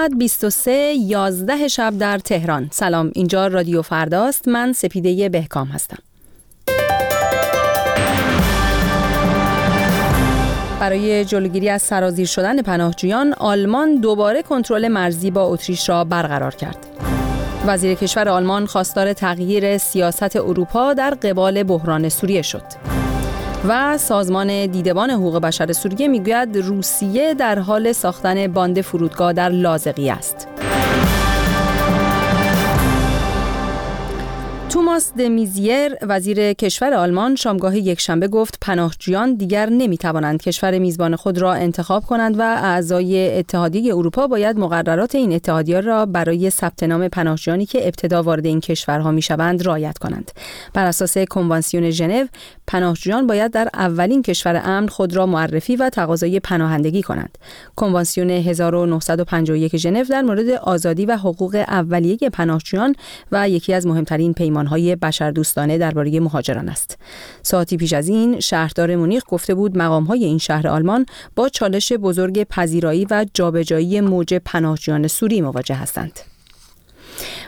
ساعت 23 11 شب در تهران. سلام اینجا رادیو فرداست. من سپیده بهکام هستم. برای جلوگیری از سرازیر شدن پناهجویان آلمان دوباره کنترل مرزی با اتریش را برقرار کرد. وزیر کشور آلمان خواستار تغییر سیاست اروپا در قبال بحران سوریه شد. و سازمان دیدبان حقوق بشر سوریه می‌گوید روسیه در حال ساختن باند فرودگاه در لازقی است. توماس دمیزیر وزیر کشور آلمان شامگاه یکشنبه گفت پناهجویان دیگر نمی توانند کشور میزبان خود را انتخاب کنند و اعضای اتحادیه اروپا باید مقررات این اتحادیه را برای ثبت نام پناهجویانی که ابتدا وارد این کشورها می شوند رعایت کنند. بر اساس کنوانسیون ژنو پناهجویان باید در اولین کشور امن خود را معرفی و تقاضای پناهندگی کنند. کنوانسیون 1951 ژنو در مورد آزادی و حقوق اولیه پناهجویان و یکی از مهمترین پیمانهای بشردوستانه درباره مهاجران است. ساعتی پیش از این شهردار مونیخ گفته بود مقامهای این شهر آلمان با چالش بزرگ پذیرایی و جابجایی موج پناهجویان سوری مواجه هستند.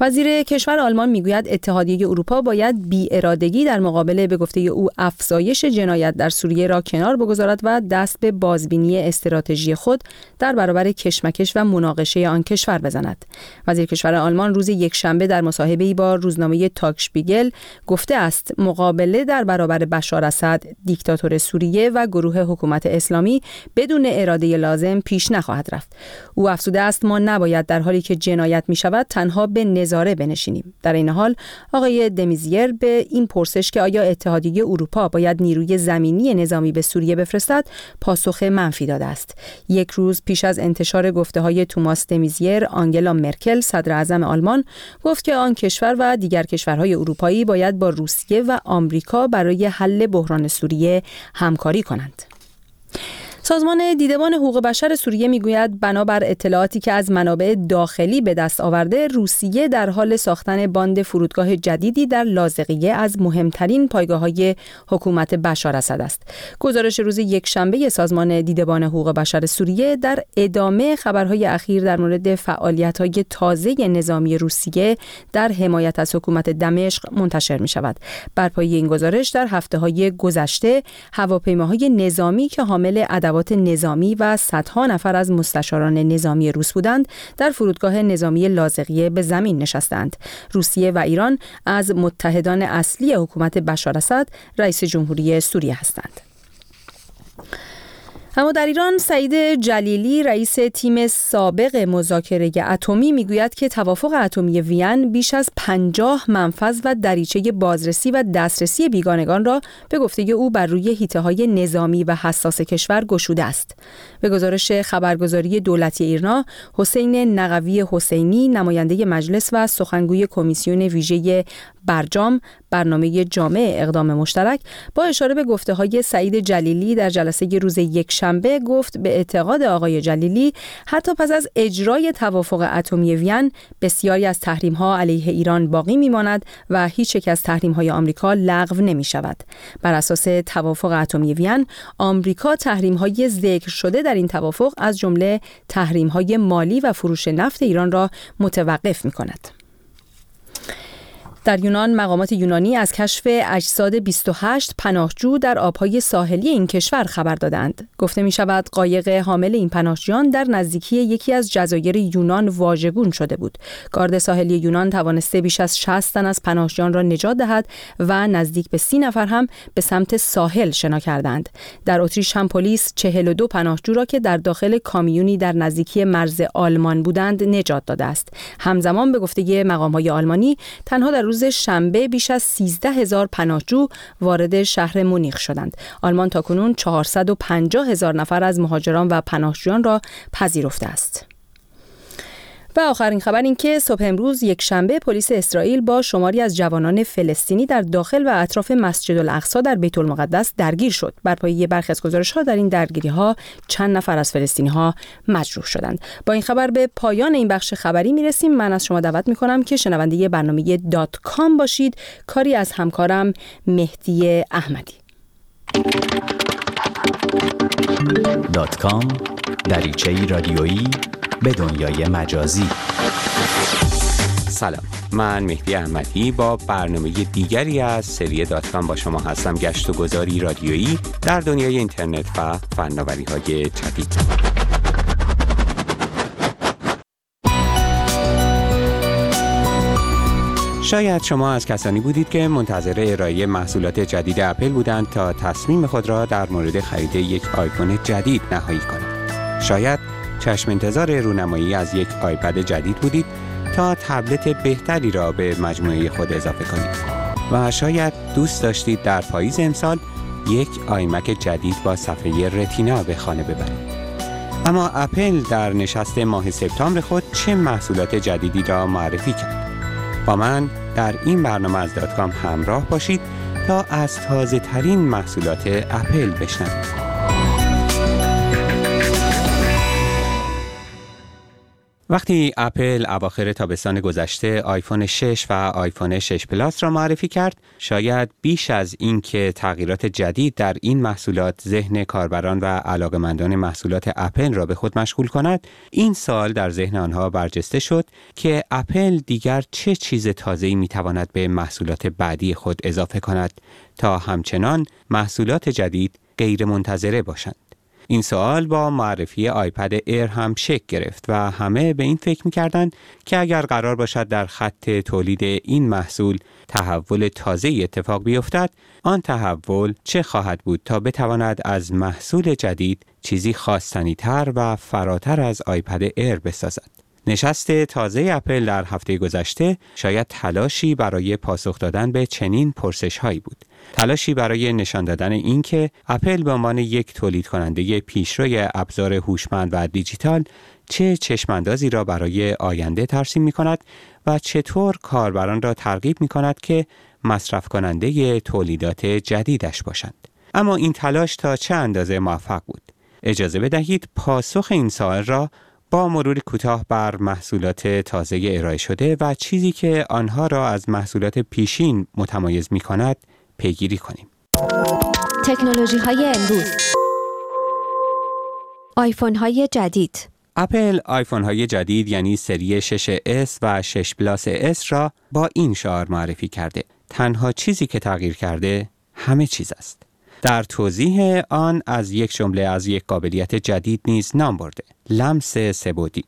وزیر کشور آلمان می‌گوید اتحادیه اروپا باید بی ارادگی در مقابل به گفته او افزایش جنایت در سوریه را کنار بگذارد و دست به بازبینی استراتژی خود در برابر کشمکش و مناقشه آن کشور بزند. وزیر کشور آلمان روز یکشنبه در مصاحبه‌ای با روزنامه تاکشپیگل گفته است مقابله در برابر بشار اسد دیکتاتور سوریه و گروه حکومت اسلامی بدون اراده لازم پیش نخواهد رفت. او افزوده است ما نباید در حالی که جنایت می شود تنها به نظاره بنشینیم. در این حال آقای دمیزیر به این پرسش که آیا اتحادیه اروپا باید نیروی زمینی نظامی به سوریه بفرستد پاسخ منفی داده است. یک روز پیش از انتشار گفته های توماس دمیزیر آنگلا مرکل صدر اعظم آلمان گفت که آن کشور و دیگر کشورهای اروپایی باید با روسیه و آمریکا برای حل بحران سوریه همکاری کنند. سازمان دیدبان حقوق بشر سوریه می‌گوید بنابر اطلاعاتی که از منابع داخلی به دست آورده روسیه در حال ساختن باند فرودگاه جدیدی در لازقیه از مهمترین پایگاه های حکومت بشار اسد است. گزارش روز یکشنبه سازمان دیدبان حقوق بشر سوریه در ادامه خبرهای اخیر در مورد فعالیت های تازه نظامی روسیه در حمایت از حکومت دمشق منتشر می شود بر پایه این گزارش در هفته های گذشته هواپیماهای نظامی که حامل نظامی و صدها نفر از مستشاران نظامی روس بودند در فرودگاه نظامی لازقیه به زمین نشستند. روسیه و ایران از متحدان اصلی حکومت بشار اسد رئیس جمهوری سوریه هستند. اما در ایران سعید جلیلی رئیس تیم سابق مذاکره اتمی می‌گوید که توافق اتمی وین بیش از پنجاه منفذ و دریچه بازرسی و دسترسی بیگانگان را به گفته او بر روی هیته های نظامی و حساس کشور گشوده است. به گزارش خبرگزاری دولتی ایرنا، حسین نقوی حسینی نماینده مجلس و سخنگوی کمیسیون ویژه برجام برنامه جامع اقدام مشترک با اشاره به گفته های سعید جلیلی در جلسه روز یک شنبه گفت به اعتقاد آقای جلیلی حتی پس از اجرای توافق اتمی وین بسیاری از تحریم ها علیه ایران باقی میماند و هیچ یک از تحریم های آمریکا لغو نمی شود بر اساس توافق اتمی وین آمریکا تحریم های ذکر شده در این توافق از جمله تحریم های مالی و فروش نفت ایران را متوقف می کند. در یونان مقامات یونانی از کشف اجساد 28 پناهجو در آبهای ساحلی این کشور خبر دادند. گفته می شود قایق حامل این پناهجویان در نزدیکی یکی از جزایر یونان واژگون شده بود. گارد ساحلی یونان توانسته بیش از 60 تن از پناهجویان را نجات دهد و نزدیک به 30 نفر هم به سمت ساحل شنا کردند. در اتریش هم پلیس 42 پناهجو را که در داخل کامیونی در نزدیکی مرز آلمان بودند نجات داده است. همزمان به گفته مقامات آلمانی تنها در روز روز شنبه بیش از 13 هزار پناهجو وارد شهر مونیخ شدند. آلمان تاکنون 450 هزار نفر از مهاجران و پناهجویان را پذیرفته است. و آخرین خبر این که صبح امروز یک شنبه پلیس اسرائیل با شماری از جوانان فلسطینی در داخل و اطراف مسجد الاقصا در بیت المقدس درگیر شد. بر پایه برخی از گزارش ها در این درگیری ها چند نفر از فلسطینی ها مجروح شدند. با این خبر به پایان این بخش خبری می رسیم. من از شما دعوت می کنم که شنونده برنامه دات کام باشید. کاری از همکارم مهدی احمدی. دات کام دریچه رادیویی به دنیای مجازی. سلام. من مهدی احمدی با برنامه دیگری از سری داتکام با شما هستم. گشت و گذاری رادیویی در دنیای اینترنت و فناوری های جدید. شاید شما از کسانی بودید که منتظر ارائه محصولات جدید اپل بودند تا تصمیم خود را در مورد خرید یک آیفون جدید نهایی کنند. شاید چشم انتظار رونمایی از یک آیپد جدید بودید تا تبلت بهتری را به مجموعه خود اضافه کنید. و شاید دوست داشتید در پاییز امسال یک آیمک جدید با صفحه رتینا به خانه ببرید. اما اپل در نشست ماه سپتامبر خود چه محصولات جدیدی را معرفی کرد؟ با من در این برنامه از داتکام همراه باشید تا از تازه ترین محصولات اپل بشنوید. وقتی اپل اواخر تابستان گذشته آیفون 6 و آیفون 6 پلاس را معرفی کرد، شاید بیش از اینکه تغییرات جدید در این محصولات ذهن کاربران و علاقمندان محصولات اپل را به خود مشغول کند، این سوال در ذهن آنها برجسته شد که اپل دیگر چه چیز تازه‌ای می‌تواند به محصولات بعدی خود اضافه کند تا همچنان محصولات جدید غیر منتظره باشند. این سوال با معرفی آیپد ایر هم شکل گرفت و همه به این فکر می‌کردند که اگر قرار باشد در خط تولید این محصول تحول تازه‌ای اتفاق بیفتد آن تحول چه خواهد بود تا بتواند از محصول جدید چیزی خواستنی تر و فراتر از آیپد ایر بسازد؟ نشست تازه اپل در هفته گذشته شاید تلاشی برای پاسخ دادن به چنین پرسش هایی بود تلاشی برای نشان دادن اینکه اپل به عنوان یک تولید کننده پیشروی ابزار هوشمند و دیجیتال چه چشماندازی را برای آینده ترسیم می کند و چطور کاربران را ترغیب می کند که مصرف کننده تولیدات جدیدش باشند. اما این تلاش تا چه اندازه موفق بود؟ اجازه بدهید پاسخ این سوال را با مرور کوتاه بر محصولات تازه ارائه شده و چیزی که آنها را از محصولات پیشین متمایز می کند پیگیری کنیم. تکنولوژی های امروز آیفون های جدید اپل آیفون های جدید یعنی سری 6S و 6 پلاس S را با این شعار معرفی کرده. تنها چیزی که تغییر کرده همه چیز است. در توضیح آن از یک جمله از یک قابلیت جدید نیز نام برده. لمس سه بعدی.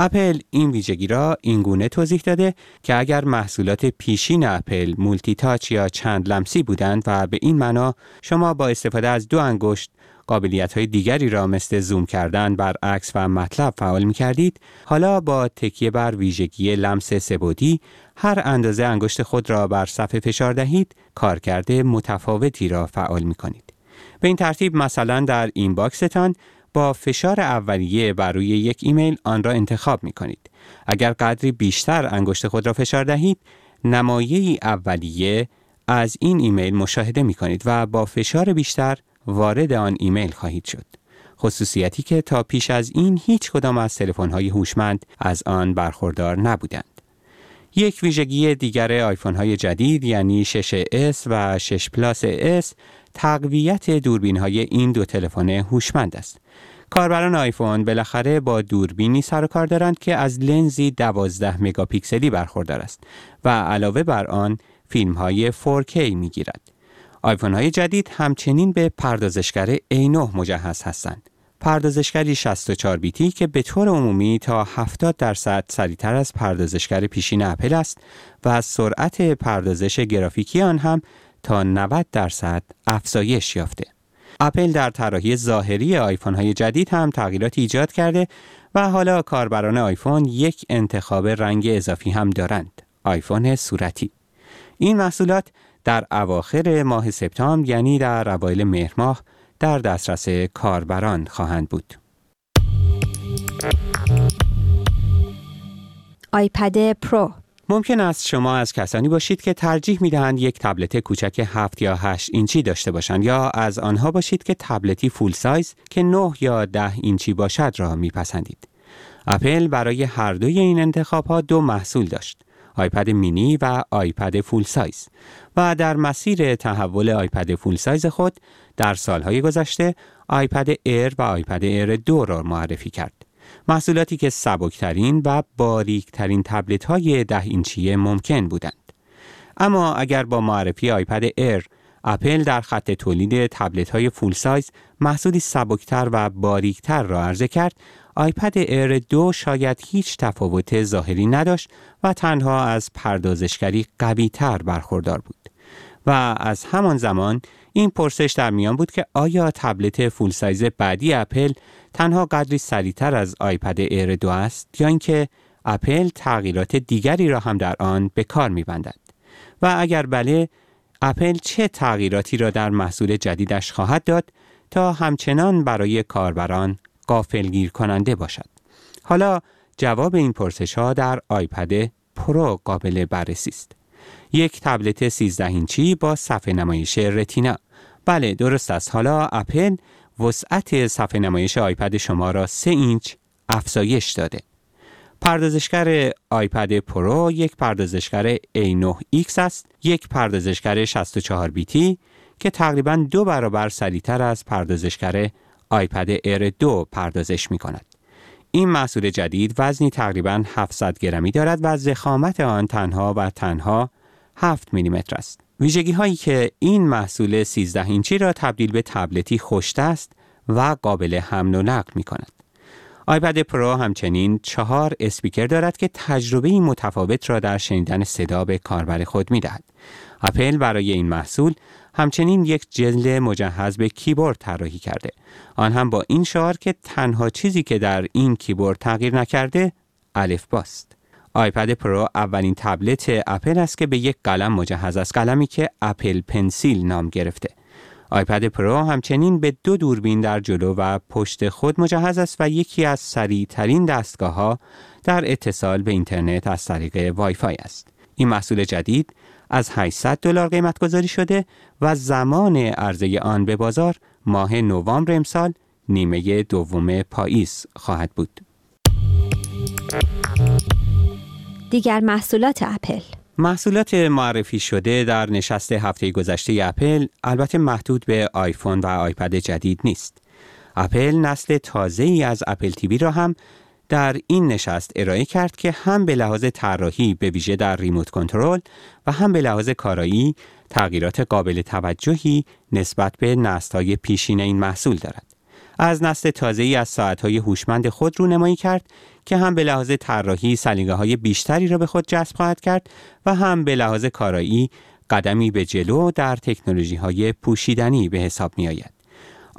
اپل این ویژگی را اینگونه توضیح داده که اگر محصولات پیشین اپل multi-touch یا چند لمسی بودند و به این معنا شما با استفاده از دو انگشت قابلیت های دیگری را مثل زوم کردن بر عکس و مطلب فعال می کردید حالا با تکیه بر ویژگی لمس سه بعدی هر اندازه انگشت خود را بر صفحه فشار دهید کارکرد متفاوتی را فعال می کنید به این ترتیب مثلا در این باکستان با فشار اولیه بر روی یک ایمیل آن را انتخاب می کنید. اگر قدری بیشتر انگشت خود را فشار دهید، نمایه اولیه از این ایمیل مشاهده می کنید و با فشار بیشتر وارد آن ایمیل خواهید شد. خصوصیتی که تا پیش از این هیچ کدام از تلفن‌های هوشمند از آن برخوردار نبودند. یک ویژگی دیگر آیفون های جدید یعنی 6S و 6 پلاس S تقویت دوربین های این دو تلفن هوشمند است. کاربران آیفون بالاخره با دوربینی سر و کار دارند که از لنزی 12 مگاپیکسلی برخوردار است و علاوه بر آن فیلم های 4K می گیرد. آیفون های جدید همچنین به پردازشگر A9 مجهز هستند. پردازشگری 64 بیتی که به طور عمومی تا 70 درصد سریعتر از پردازشگر پیشین اپل است و سرعت پردازش گرافیکی آن هم تا 90 درصد افزایش یافته. اپل در طراحی ظاهری آیفون های جدید هم تغییرات ایجاد کرده و حالا کاربران آیفون یک انتخاب رنگ اضافی هم دارند. آیفون صورتی. این محصولات در اواخر ماه سپتامبر یعنی در اوایل مهر ماه در دسترس کاربران خواهند بود. آیپد پرو ممکن است شما از کسانی باشید که ترجیح می دهند یک تبلت کوچک 7 یا 8 اینچی داشته باشند یا از آنها باشید که تبلتی full size که 9 یا 10 اینچی باشد را میپسندید. اپل برای هر دوی این انتخاب ها دو محصول داشت. آیپد مینی و آیپد full size و در مسیر تحول آیپد full size خود در سالهای گذشته آیپد ایر و آیپد ایر دو را معرفی کرد. محصولاتی که سبکترین و باریکترین تبلت های ده اینچی ممکن بودند. اما اگر با معرفی آیپد ایر اپل در خط تولید تبلت های full size محصولی سبکتر و باریکتر را عرضه کرد آیپد ایر دو شاید هیچ تفاوت ظاهری نداشت و تنها از پردازشگری قوی تر برخوردار بود. و از همان زمان این پرسش در میان بود که آیا تبلت full size بعدی اپل تنها قدری سریعتر از آیپد ایر دو است یا اینکه اپل تغییرات دیگری را هم در آن به کار می‌بندد؟ و اگر بله اپل چه تغییراتی را در محصول جدیدش خواهد داد تا همچنان برای کاربران غافلگیر کننده باشد. حالا جواب این پرسش ها در آیپد پرو قابل بررسی است. یک تبلت 13 اینچی با صفحه نمایش رتینا. بله درست است. حالا اپل وسعت صفحه نمایش آیپد شما را 3 اینچ افزایش داده. پردازشگر آیپد پرو یک پردازشگر A9X است، یک پردازشگر 64 بیتی که تقریبا دو برابر سریعتر از پردازشگر آیپد ایر 2 پردازش می کند. این محصول جدید وزنی تقریبا 700 گرمی دارد و ضخامت آن تنها و تنها 7 میلیمتر است. ویژگی هایی که این محصول 13 اینچی را تبدیل به تبلتی خوش‌دست و قابل حمل و نقل می کند. آیپد پرو همچنین چهار اسپیکر دارد که تجربه متفاوت را در شنیدن صدا به کاربر خود می دهد. اپل برای این محصول همچنین یک جلد مجهز به کیبورد طراحی کرده. آن هم با این شعار که تنها چیزی که در این کیبورد تغییر نکرده الفباست. آیپد پرو اولین تبلت اپل است که به یک قلم مجهز است قلمی که اپل پنسیل نام گرفته. آیپد پرو همچنین به دو دوربین در جلو و پشت خود مجهز است و یکی از سریع ترین دستگاه ها در اتصال به اینترنت از طریق وای فای است. این محصول جدید از 800 دلار قیمت گذاری شده و زمان عرضه آن به بازار ماه نوامبر امسال نیمه دوم پاییز خواهد بود. دیگر محصولات اپل محصولات معرفی شده در نشست هفته گذشته اپل البته محدود به آیفون و آیپد جدید نیست. اپل نسل تازه ای از اپل تیوی را هم در این نشست ارائه کرد که هم به لحاظ طراحی به ویژه در remote control و هم به لحاظ کارایی تغییرات قابل توجهی نسبت به نسل‌های پیشین این محصول دارد. از نسل تازه ای از ساعت‌های هوشمند خود رو نمایی کرد که هم به لحاظ طراحی سلیقه های بیشتری را به خود جذب خواهد کرد و هم به لحاظ کارایی قدمی به جلو در تکنولوژی های پوشیدنی به حساب می آید.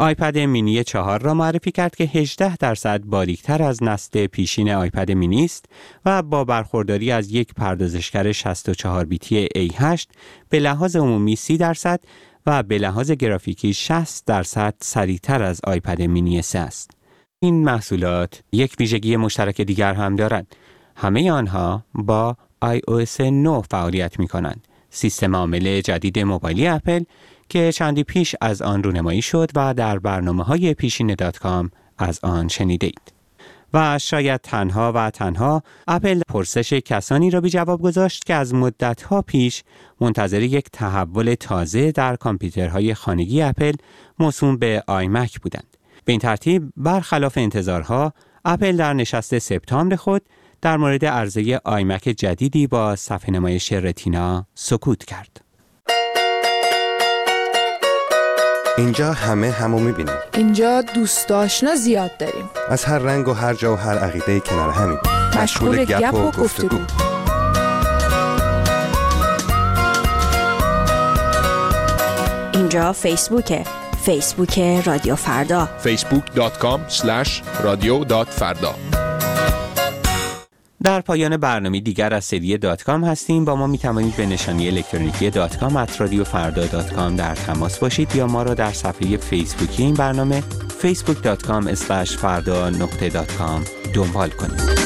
آیپد مینی چهار را معرفی کرد که 18 درصد باریکتر از نسل پیشین آیپد مینی است و با برخورداری از یک پردازشگر 64 بیتی A8 به لحاظ عمومی 30 درصد و به لحاظ گرافیکی 60 درصد سریعتر از آیپد مینی 3 است. این محصولات یک ویژگی مشترک دیگر هم دارند. همه آنها با iOS 9 فعالیت می کنند. سیستم عامل جدید موبایلی اپل که چندی پیش از آن رونمایی شد و در برنامه های پیشین دات کام از آن شنیده اید. و شاید تنها و تنها اپل پرسش کسانی را بی جواب گذاشت که از مدتها پیش منتظر یک تحول تازه در کامپیوترهای خانگی اپل موسوم به آیمک بودند. به این ترتیب برخلاف انتظارها اپل در نشست سپتامبر خود در مورد عرضه آیمک جدیدی با صفحه نمایش رتینا سکوت کرد. اینجا همه همو می‌بینیم. اینجا دوست آشنا زیاد داریم. از هر رنگ و هر جا و هر عقیده کنار همین. مشغول گپ و گفتگو. اینجا فیسبوکه. فیسبوک رادیو فردا. facebook.com رادیو فردا. در پایان برنامه دیگر از سری دات کام هستیم. با ما می توانید به نشانی الکترونیکی دات کام at رادیو فردا dot com در تماس باشید یا ما را در صفحه فیسبوکی این برنامه facebook.com فردا نقطه دات کام دنبال کنید.